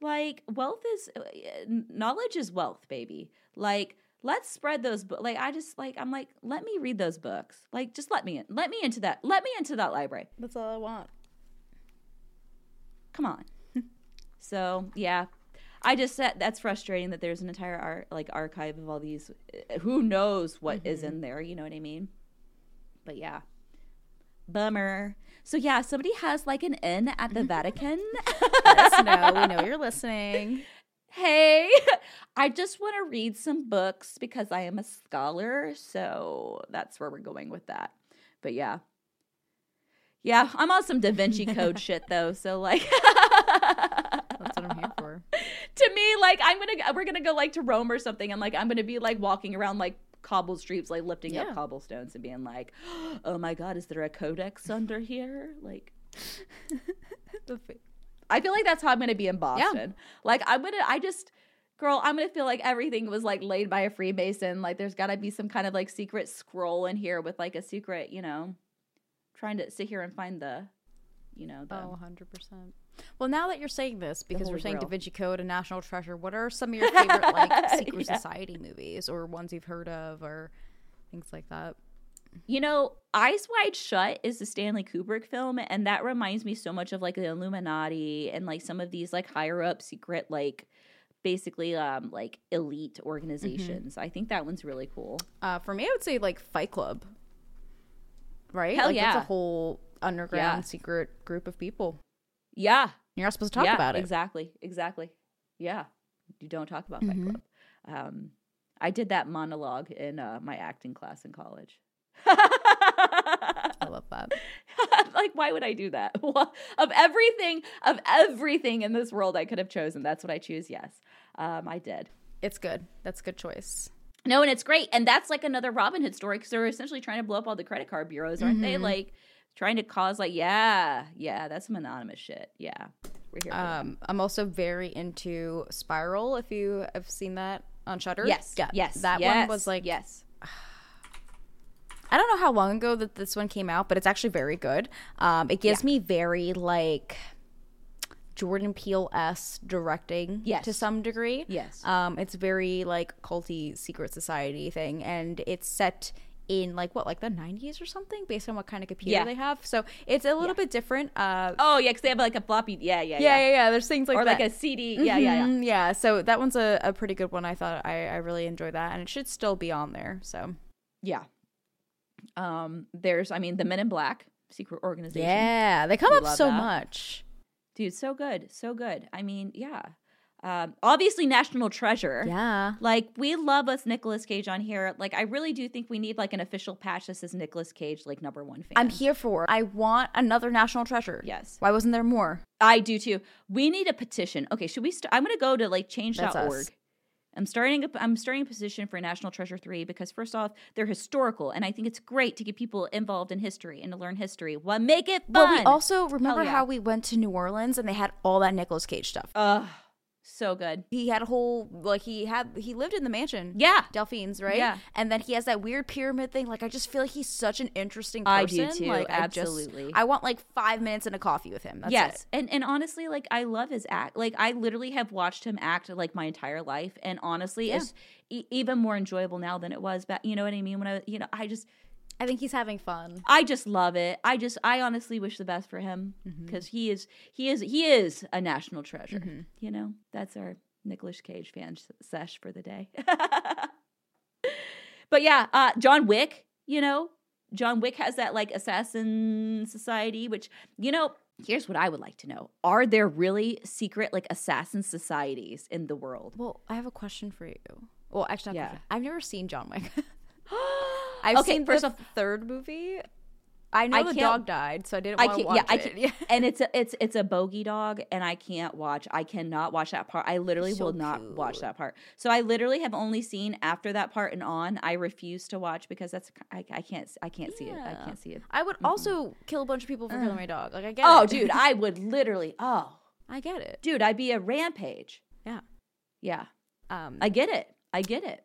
S2: like wealth is uh, knowledge is wealth baby. Like let's spread those books like i just like i'm like let me read those books. Like just let me in let me into that let me into that library.
S1: That's all I want.
S2: come on. So yeah. I just said that's frustrating that there's an entire ar- like archive of all these uh, who knows what is in there you know what i mean? But yeah. Bummer so yeah somebody has like an in at the mm-hmm. vatican
S1: Let us know. We know you're listening.
S2: hey i just want to read some books because i am a scholar so that's where we're going with that but yeah yeah i'm on some da vinci code shit though so like
S1: That's what I'm here for.
S2: to me like i'm gonna we're gonna go like to rome or something and like i'm gonna be like walking around like cobbled streets like lifting
S1: Yeah.
S2: up cobblestones and being like oh my god is there a codex under here like i feel like that's how i'm gonna be in boston like i'm gonna i just girl i'm gonna feel like everything was like laid by a freemason like there's gotta be some kind of like secret scroll in here with like a secret you know trying to sit here and find the you know the
S1: Oh, 100%. Well, now that you're saying this, because we're saying Da
S2: Grail.
S1: Vinci Code and National Treasure, what are some of your favorite like secret
S2: Yeah.
S1: society movies or ones you've heard of or things like that?
S2: You know, Eyes Wide Shut is the Stanley Kubrick film, and that reminds me so much of like the Illuminati and like some of these like higher up secret, like basically um like elite organizations. I think that one's really cool.
S1: Uh, for me, I would say like Fight Club. Right?
S2: Hell
S1: like,
S2: yeah.
S1: a whole underground
S2: Yeah.
S1: secret group of people.
S2: Yeah.
S1: You're not supposed to talk
S2: yeah,
S1: about it.
S2: Exactly. Exactly. Yeah. You don't talk about Fight
S1: Mhm.
S2: Club. Um I did that monologue in uh, my acting class in college.
S1: I love that.
S2: like why would i do that Wha- of everything of everything in this world i could have chosen that's what i choose yes um i did
S1: It's good. That's a good choice.
S2: no and it's great and that's like another robin hood story because they're essentially trying to blow up all the credit card bureaus aren't they
S1: Mhm.
S2: like trying to cause like yeah yeah that's some anonymous shit yeah we're here that.
S1: Um, I'm also very into Spiral. If you have seen that on Shudder,
S2: yes
S1: yeah,
S2: yes
S1: that
S2: yes,
S1: one was like
S2: yes
S1: I don't know how long ago that this one came out, but it's actually very good. Um, it gives me very like Jordan Peele s directing,
S2: Yes.
S1: to some degree.
S2: yes
S1: Um, it's very like culty secret society thing, and it's set in like what, like the '90s or something, based on what kind of computer
S2: Yeah.
S1: they have. So it's a little
S2: Yeah.
S1: bit different. Uh,
S2: oh yeah because they have like a floppy yeah yeah
S1: yeah, yeah, yeah. There's things like
S2: or
S1: that.
S2: like a cd yeah yeah yeah
S1: Mhm, yeah. So that one's a, a pretty good one. I thought I, I really enjoyed that, and it should still be on there. So
S2: yeah um there's i mean the men in black secret organization
S1: yeah, they come
S2: We
S1: up so
S2: that.
S1: much.
S2: dude so good so good i mean yeah Um, obviously, national treasure.
S1: Yeah.
S2: Like we love us Nicolas Cage on here. Like I really do think we need like an official patch that says Nicolas Cage like number one fan.
S1: I'm here for. I want another national treasure.
S2: Yes.
S1: Why wasn't there more?
S2: I do too. We need a petition. Okay, should we? St- I'm going to go to like change.org. I'm starting. A, I'm starting a position for National Treasure Three because first off, they're historical, and I think it's great to get people involved in history and to learn history. Well, make it fun.
S1: But we also remember
S2: yeah.
S1: how we went to New Orleans and they had all that Nicolas Cage stuff.
S2: Ugh, so good.
S1: he had a whole like he had he lived in the mansion.
S2: Yeah.
S1: Delphine's, right?
S2: Yeah.
S1: And then he has that weird pyramid thing. Like I just feel like he's such an interesting
S2: I do too,
S1: Like I just-
S2: absolutely.
S1: I want like five minutes and a coffee with him. That's
S2: yes,
S1: it.
S2: and and honestly, like I love his act. Like I literally have watched him act like my entire life, and honestly,
S1: Yeah.
S2: it's e- even more enjoyable now than it was back. You know what I mean? When I, you know, I just,
S1: I think he's having fun.
S2: I just love it. I just, I honestly wish the best for him
S1: Mm-hmm.
S2: because he is, he is, he is a national treasure. You know, that's our Nicolas Cage fan sesh for the day. but yeah, uh, John Wick. You know, John Wick has that like assassin society, which you know. Here's what I would like to know: Are there really secret like assassin societies in the world?
S1: Well, I have a question for you. Well, actually,
S2: Yeah.
S1: I've never seen John Wick. I've
S2: Okay,
S1: seen
S2: first
S1: the
S2: off-
S1: third movie. I know
S2: I
S1: the dog died, so I didn't want to watch
S2: Yeah, I
S1: it.
S2: can't. and it's a it's it's a bogey dog, and I can't watch. I cannot watch that part. I literally
S1: So
S2: will not watch that part. So I literally have only seen after that part and on. I refuse to watch because that's I, I can't I can't see it. I can't see it.
S1: I would also kill a bunch of people for killing my dog. Like I get
S2: Oh,
S1: it.
S2: dude, I would literally. Oh,
S1: I get it.
S2: dude, I'd be a rampage.
S1: Yeah.
S2: Yeah,
S1: Um,
S2: I get it. I get it.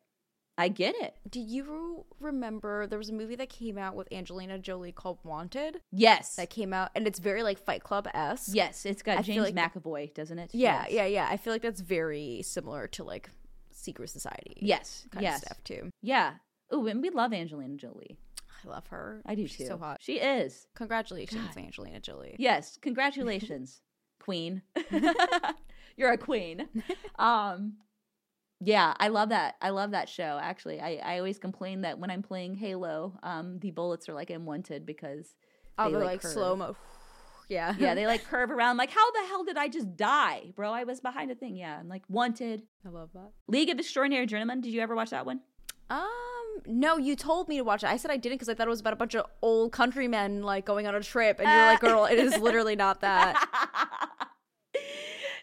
S2: I get it.
S1: do you remember there was a movie that came out with Angelina Jolie called Wanted
S2: Yes.
S1: that came out, and it's very like Fight Club s.
S2: yes, it's got
S1: I
S2: James
S1: like-
S2: McAvoy, doesn't it?
S1: yeah,
S2: Yes.
S1: yeah, yeah. I feel like that's very similar to like Secret Society.
S2: Yes.
S1: kind
S2: yes.
S1: of stuff too.
S2: Yeah. Oh, and we love Angelina Jolie.
S1: I love her.
S2: I do
S1: She's
S2: too.
S1: So hot.
S2: She is.
S1: Congratulations, Angelina Jolie.
S2: Yes, congratulations, queen. You're a queen. Um yeah, I love that. I love that show. Actually, I, I always complain that when I'm playing Halo, um, the bullets are like unwanted because
S1: Oh,
S2: they,
S1: they're
S2: like,
S1: like slow mo. Yeah.
S2: yeah, they like curve around. I'm like, how the hell did I just die, bro? I was behind a thing. Yeah, I'm like wanted.
S1: I love that.
S2: League of Extraordinary Gentlemen. Did you ever watch that one?
S1: Um, no, you told me to watch it. I said I didn't because I thought it was about a bunch of old countrymen like going on a trip, and you're like, "Girl, it is literally not that."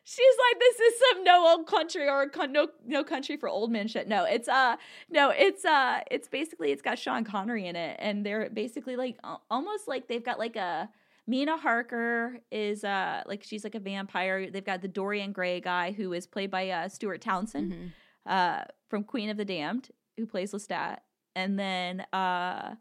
S2: She's like, this is some no old country or con- no no country for old men shit. No, it's uh no, it's uh it's basically it's got Sean Connery in it, and they're basically like almost like they've got like a Mina Harker is uh like she's like a vampire. They've got the Dorian Gray guy who is played by uh Stuart Townsend
S1: Mhm.
S2: uh from Queen of the Damned who plays Lestat, and then uh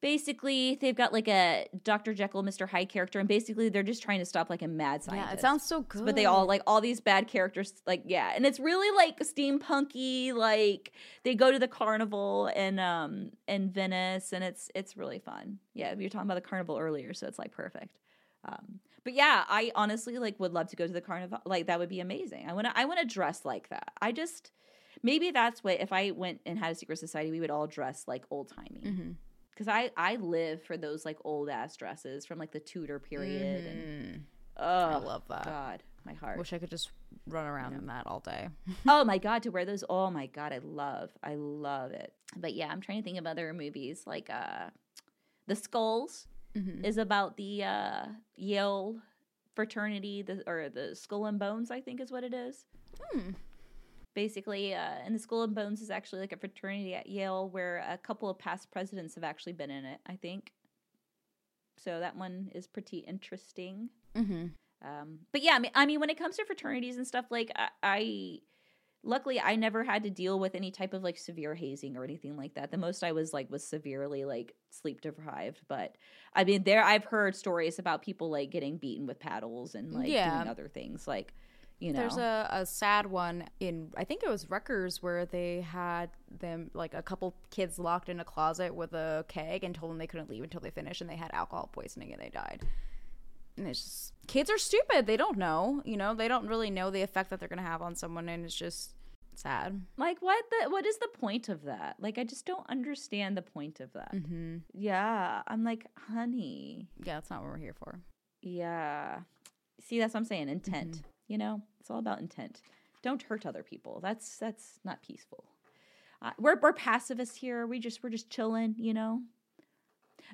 S2: basically they've got like a Dr. Jekyll, Mr. Hyde character, and basically they're just trying to stop like a mad scientist.
S1: Yeah, it sounds so good.
S2: But they all like all these bad characters, like yeah, and it's really like steampunky. Like they go to the carnival in um in Venice, and it's it's really fun. Yeah, we were talking about the carnival earlier, so it's like perfect. Um, but yeah, I honestly like would love to go to the carnival. Like that would be amazing. I want to I want to dress like that. I just maybe that's what if I went and had a secret society, we would all dress like old timey.
S1: Mhm.
S2: Because I I live for those like old ass dresses from like the Tudor period, and
S1: Mhm.
S2: oh,
S1: I love that.
S2: God, my heart.
S1: Wish I could just run around in that all day.
S2: oh my god to wear those oh my god i love i love it but yeah i'm trying to think of other movies like uh the skulls
S1: Mhm.
S2: is about the uh yale fraternity the or the skull and bones i think is what it is
S1: Hmm.
S2: Basically uh and the skull and bones is actually like a fraternity at yale where a couple of past presidents have actually been in it i think so that one is pretty interesting
S1: Mhm.
S2: um, but yeah, I mean, I mean, when it comes to fraternities and stuff, like I, I, luckily, I never had to deal with any type of like severe hazing or anything like that. The most I was like was severely like sleep deprived. But I mean, there I've heard stories about people like getting beaten with paddles and like
S1: Yeah.
S2: doing other things, like you know.
S1: There's a, a sad one in I think it was Rutgers where they had them like a couple kids locked in a closet with a keg and told them they couldn't leave until they finished and they had alcohol poisoning and they died. And it's just kids are stupid. They don't know, you know, they don't really know the effect that they're gonna have on someone and it's just sad.
S2: like what the what is the point of that? Like I just don't understand the point of that.
S1: Mm-hmm.
S2: Yeah, I'm like, honey,
S1: Yeah, that's not what we're here for.
S2: Yeah. See, that's what I'm saying. Intent. You know, it's all about intent. Don't hurt other people. That's that's not peaceful. Uh, we're we're pacifists here. We just we're just chilling. You know.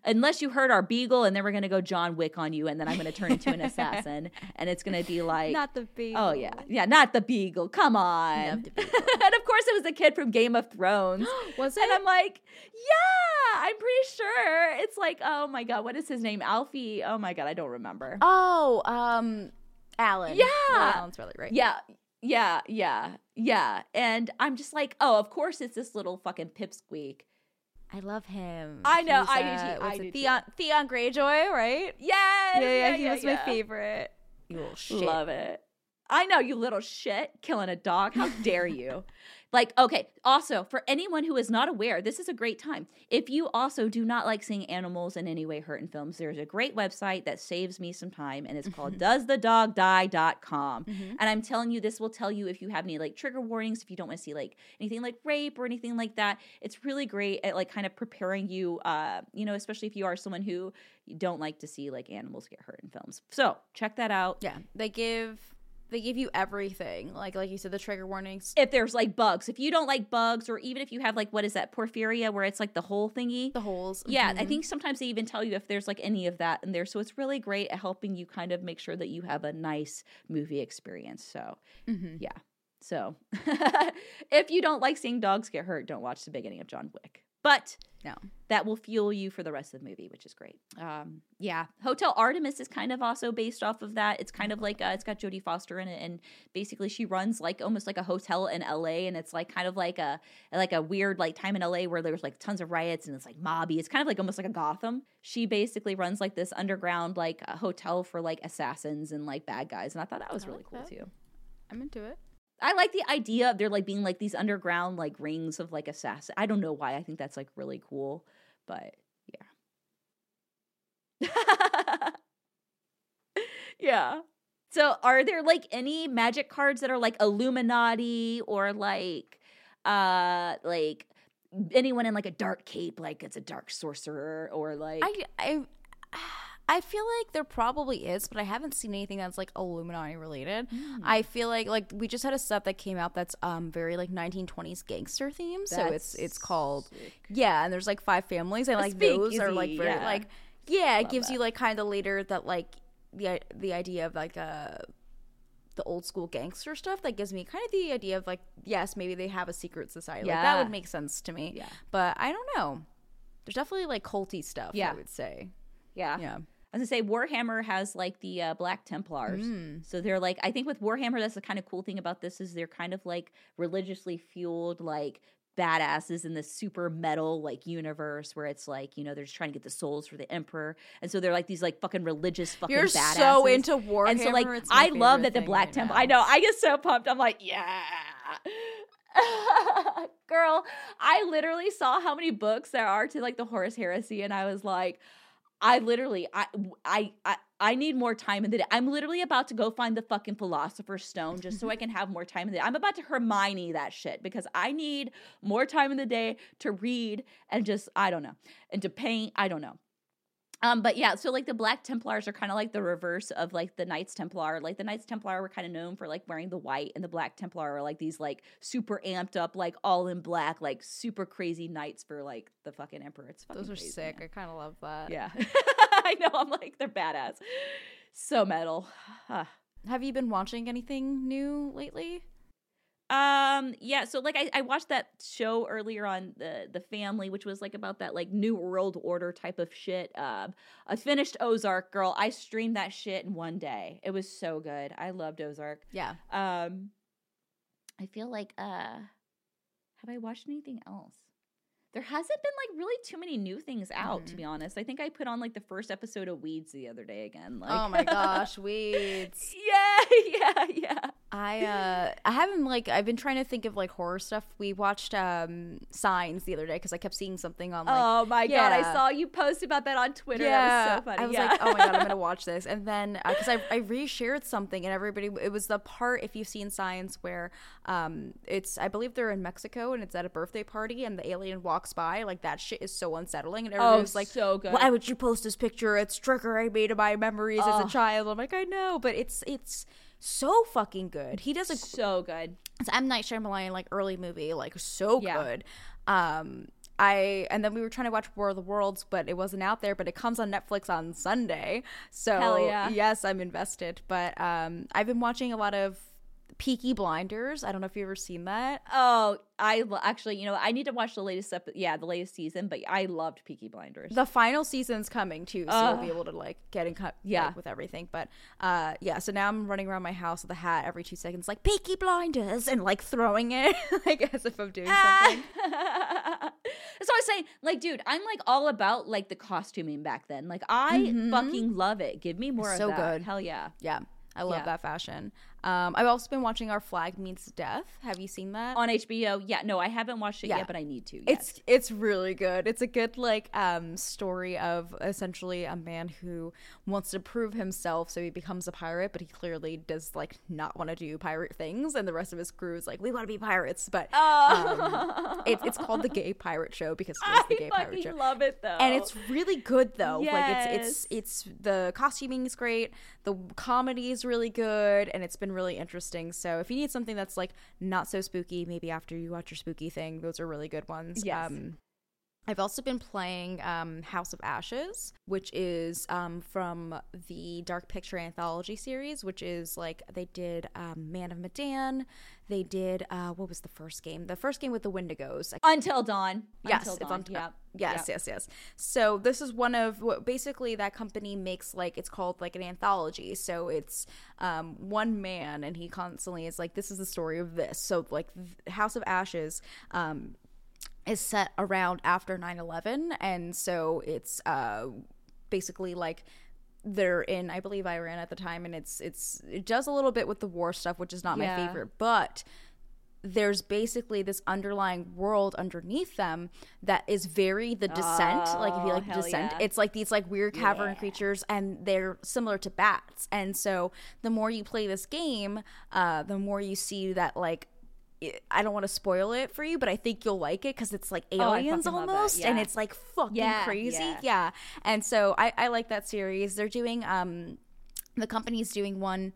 S2: Unless you heard our beagle, and then we're gonna go John Wick on you, and then I'm gonna turn into an assassin, and it's gonna be like
S1: Not the beagle.
S2: Oh yeah, yeah, not the beagle. Come on.
S1: The beagle.
S2: and of course, it was the kid from Game of Thrones.
S1: Was it? And?
S2: I'm like, yeah, I'm pretty sure. It's like, oh my god, what is his name? Alfie. Oh my god, I don't remember.
S1: Oh, um, Allen.
S2: Yeah.
S1: Well, Allen's really right.
S2: Yeah, yeah, yeah, yeah. And I'm just like, oh, of course, it's this little fucking pipsqueak.
S1: I love him.
S2: I know,
S1: He's,
S2: I do
S1: uh,
S2: too, I do too.
S1: Theon, Theon Greyjoy, right?
S2: Yes,
S1: Yeah, yeah, he
S2: yeah,
S1: was my favorite. You little shit.
S2: Love it. I know, you little shit, killing a dog. How dare you? Like, okay, also, for anyone who is not aware, this is a great time. If you also do not like seeing animals in any way hurt in films, there's a great website that saves me some time, and it's called doesthedogdie.com.
S1: Mhm.
S2: And I'm telling you, this will tell you if you have any like trigger warnings, if you don't want to see like anything like rape or anything like that. It's really great at like kind of preparing you, uh, you know, especially if you are someone who don't like to see like animals get hurt in films. So check that out.
S1: Yeah, they give they give you everything. Like like you said, the trigger warnings,
S2: if there's like bugs. If you don't like bugs, or even if you have like what is that porphyria, where it's like the whole thingy.
S1: the holes.
S2: Yeah, I
S1: Mhm.
S2: think sometimes they even tell you if there's like any of that in there. So it's really great at helping you kind of make sure that you have a nice movie experience. So
S1: Mhm.
S2: yeah. So if you don't like seeing dogs get hurt, don't watch the beginning of John Wick. But
S1: No.
S2: that will fuel you for the rest of the movie, which is great. Um, yeah, Hotel Artemis is kind of also based off of that. It's kind of like uh, it's got Jodie Foster in it, and basically she runs like almost like a hotel in LA, and it's like kind of like a like a weird like time in LA where there's like tons of riots and it's like mobby. It's kind of like almost like a Gotham. She basically runs like this underground like a hotel for like assassins and like bad guys, and I thought that was
S1: I
S2: really
S1: like
S2: cool
S1: that.
S2: too.
S1: I'm into it.
S2: I like the idea of there like being like these underground like rings of like assassin. I don't know why. I think that's like really cool, but yeah. yeah. So are there like any magic cards that are like Illuminati or like uh like anyone in like a dark cape like it's a dark sorcerer or like
S1: I I I feel like there probably is, but I haven't seen anything that's like Illuminati related.
S2: Mm.
S1: I feel like like we just had a set that came out that's um very like 1920s gangster theme. So it's it's called yeah, and there's like five families and
S2: A
S1: like those are like very
S2: yeah.
S1: like yeah, it gives
S2: that.
S1: you like kind of later that like the the idea of like uh the old school gangster stuff that gives me kind of the idea of like yes maybe they have a secret society like that would make sense to me
S2: Yeah.
S1: but i don't know there's definitely like culty stuff
S2: Yeah.
S1: i would say
S2: yeah.
S1: yeah
S2: I was gonna say Warhammer has like the uh, Black Templars,
S1: Mm.
S2: so they're like I think with Warhammer that's the kind of cool thing about this is they're kind of like religiously fueled like badasses in this super metal like universe where it's like you know they're just trying to get the souls for the emperor, and so they're like these like fucking religious fucking
S1: you're
S2: badasses.
S1: so into Warhammer.
S2: and so like I love that the Black
S1: right
S2: Temple.
S1: now.
S2: I know I get so pumped. I'm like yeah. Girl, I literally saw how many books there are to like the Horus Heresy, and I was like, I literally, I, I, I, I need more time in the day. I'm literally about to go find the fucking Philosopher's Stone just so I can have more time in the day. I'm about to Hermione that shit because I need more time in the day to read and just, I don't know, and to paint. I don't know. Um, but yeah, so like the Black Templars are kind of like the reverse of like the Knights Templar. Like the Knights Templar were kind of known for like wearing the white, and the Black Templar are like these like super amped up, like all in black, like super crazy knights for like the fucking emperor. It's fucking
S1: those are
S2: crazy,
S1: sick
S2: man.
S1: i kind of love that
S2: Yeah, I know. I'm like they're badass, so metal. Ah.
S1: have you been watching anything new lately
S2: Um, yeah, so like I, I watched that show earlier on the the family, which was like about that like new world order type of shit. Um, I finished Ozark, girl. I streamed that shit in one day. It was so good. I loved Ozark.
S1: yeah
S2: Um, I feel like uh, have I watched anything else? There hasn't been like really too many new things out, to
S1: Mhm.
S2: be honest. I think I put on like the first episode of Weeds the other day again. Like,
S1: oh my gosh weeds
S2: yeah, yeah, yeah.
S1: I uh I haven't like I've been trying to think of like horror stuff. We watched um Signs the other day because I kept seeing something on like
S2: oh my god, I saw you post about that on Twitter. that was so funny.
S1: I was
S2: yeah.
S1: like, oh my god, I'm gonna watch this. And then because I I reshared something and everybody it was the part if you've seen Signs where um it's I believe they're in Mexico and it's at a birthday party and the alien walks by like that shit is so unsettling and everybody
S2: oh,
S1: was like.
S2: so good.
S1: Why would you post this picture? It's trigger I made of my memories as a child. I'm like, I know, but it's it's so fucking good. He does a
S2: so good.
S1: it's M Night Shyamalan like early movie, like so
S2: Yeah.
S1: good. Um, I and then we were trying to watch War of the Worlds, but it wasn't out there. But it comes on Netflix on Sunday, so
S2: yeah.
S1: yes, I'm invested. But um, I've been watching a lot of Peaky Blinders. I don't know if you've ever seen that.
S2: Oh, I lo- actually, you know, I need to watch the latest ep- yeah, the latest season, but I loved Peaky Blinders.
S1: The final season's coming too, so you'll be able to like get in cut
S2: Yeah.
S1: with everything. But uh, yeah, so now I'm running around my house with a hat every two seconds, like Peaky Blinders, and like throwing it like as if I'm doing something.
S2: That's what I was saying. Like, dude, I'm like all about like the costuming back then. Like, I fucking love it. Give me more
S1: Mm-hmm. So
S2: of that.
S1: good.
S2: Hell yeah.
S1: Yeah, I love
S2: Yeah.
S1: that fashion. Um, I've also been watching Our Flag Means Death. Have you seen that?
S2: On HBO, yeah. No, I haven't watched it
S1: Yeah.
S2: yet, but I need to.
S1: It's it's really good. It's a good like um story of essentially a man who wants to prove himself, so he becomes a pirate, but he clearly does like not want to do pirate things, and the rest of his crew is like, we want to be pirates, but um, it, it's called the Gay Pirate Show because it is the Gay Pirate Show.
S2: love it though.
S1: and it's really good though. Like it's it's it's the costuming is great, the comedy is really good, and it's been really interesting. So if you need something that's like not so spooky, maybe after you watch your spooky thing, those are really good ones.
S2: Yes.
S1: Um, I've also been playing um, House of Ashes, which is um, from the Dark Picture anthology series, which is like they did um, Man of Medan. They did uh, what was the first game? The first game with the Wendigos.
S2: Until Dawn.
S1: Yes,
S2: Until Dawn. Yep.
S1: Yes,
S2: Yep.
S1: yes, yes. So this is one of what basically that company makes like it's called like an anthology. So it's um, one man, and he constantly is like, "This is the story of this." So like House of Ashes. Um, is set around after 9-11 and so it's uh basically like they're in i believe iran at the time and it's it's it does a little bit with the war stuff which is not my favorite but there's basically this underlying world underneath them that is very the descent like if you
S2: Oh,
S1: like the descent
S2: yeah.
S1: it's like these like weird cavern
S2: Yeah.
S1: creatures and they're similar to bats and so the more you play this game uh the more you see that like I don't want to spoil it for you, but I think you'll like it because it's like
S2: Oh,
S1: aliens
S2: that,
S1: almost, and it's like fucking
S2: Yeah,
S1: crazy,
S2: yeah.
S1: yeah. And so I, I like that series. They're doing um, the company's doing one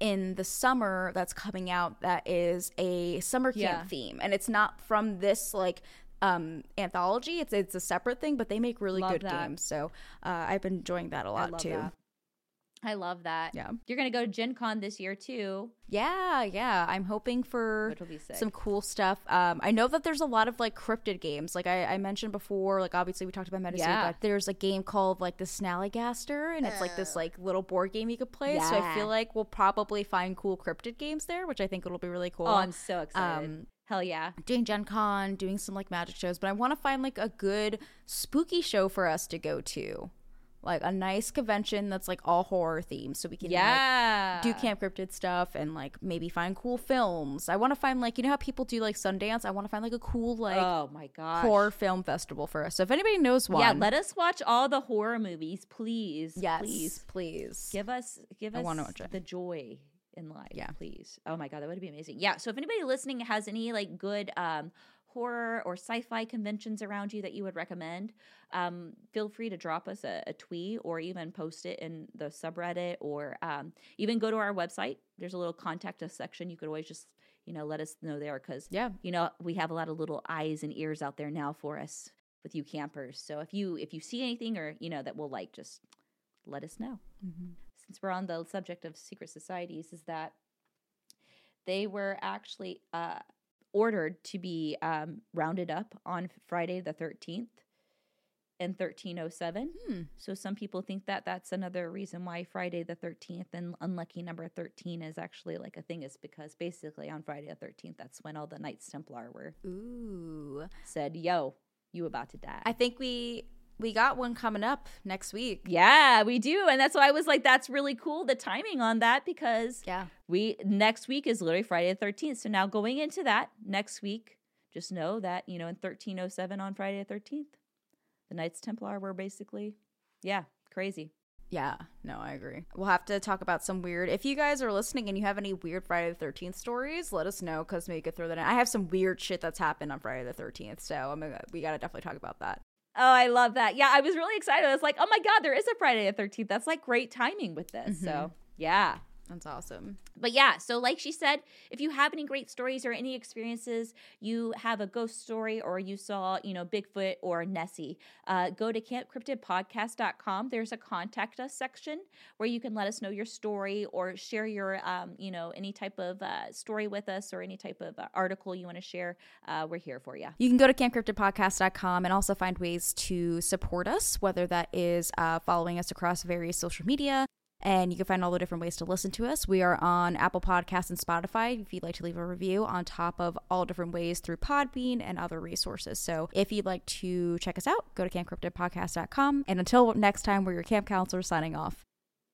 S1: in the summer that's coming out that is a summer camp
S2: Yeah.
S1: theme, and it's not from this like um anthology. It's it's a separate thing, but they make really
S2: Love
S1: good
S2: that.
S1: games. So uh, I've been enjoying that a lot too.
S2: that. I love that.
S1: Yeah.
S2: You're gonna go to Gen Con this year too,
S1: Yeah, yeah. I'm hoping for
S2: which will be sick.
S1: some cool stuff. Um, I know that there's a lot of like cryptid games. Like I, I mentioned before, like obviously we talked about Medicine,
S2: Yeah.
S1: but there's a game called like the Snallygaster, and it's like this like little board game you could play. So I feel like we'll probably find cool cryptid games there, which I think it'll be really cool.
S2: oh, I'm so excited.
S1: Um,
S2: Hell yeah.
S1: doing Gen Con, doing some like magic shows, but I want to find like a good spooky show for us to go to. Like a nice convention that's like all horror themed so we can like,
S2: Yeah.
S1: do Camp Cryptid stuff and like maybe find cool films. I want to find like you know how people do like Sundance. I want to find like a cool like
S2: oh my god
S1: horror film festival for us. So if anybody knows one,
S2: Yeah, let us watch all the horror movies, please.
S1: yes,
S2: Please.
S1: please.
S2: Give us give
S1: I
S2: us
S1: wanna watch it.
S2: the joy in life.
S1: Yeah.
S2: Please. Oh my god, that would be amazing. Yeah. So if anybody listening has any like good um horror or sci-fi conventions around you that you would recommend, um, feel free to drop us a, a tweet or even post it in the subreddit or um, even go to our website. There's a little contact us section. You could always just you know let us know there because
S1: Yeah.
S2: you know we have a lot of little eyes and ears out there now for us with you campers. So if you if you see anything or you know that we'll like, just let us know
S1: Mm-hmm.
S2: since we're on the subject of secret societies, is that they were actually uh, ordered to be um, rounded up on Friday the 13th in 1307.
S1: Hmm.
S2: So some people think that that's another reason why Friday the 13th and unlucky number 13 is actually like a thing, is because basically on Friday the 13th, that's when all the Knights Templar were
S1: Ooh,
S2: said, yo, you about to die.
S1: I think we we got one coming up next week.
S2: yeah, we do. And that's why I was like, that's really cool, the timing on that, because
S1: Yeah.
S2: we next week is literally Friday the 13th. So now going into that next week, just know that, you know, in 1307 on Friday the 13th, the Knights Templar were basically, yeah, crazy.
S1: Yeah, no, I agree. We'll have to talk about some weird. If you guys are listening and you have any weird Friday the Thirteenth stories, let us know because maybe we could throw that in. I have some weird shit that's happened on Friday the Thirteenth, so I'm gonna, we gotta definitely talk about that.
S2: Oh, I love that. Yeah, I was really excited. I was like, oh my God, there is a Friday the 13th. That's like great timing with this. So, mm-hmm. yeah.
S1: That's awesome.
S2: But yeah, so like she said, if you have any great stories or any experiences, you have a ghost story or you saw, you know, Bigfoot or Nessie, uh, go to campcryptidpodcast.com. There's a contact us section where you can let us know your story or share your, um, you know, any type of uh, story with us or any type of uh, article you want to share. Uh, we're here for you.
S1: You can go to campcryptidpodcast.com and also find ways to support us, whether that is uh, following us across various social media, and you can find all the different ways to listen to us. We are on Apple Podcasts and Spotify if you'd like to leave a review, on top of all different ways through Podbean and other resources. So if you'd like to check us out, go to campcryptidpodcast.com. And until next time, we're your camp counselors signing off.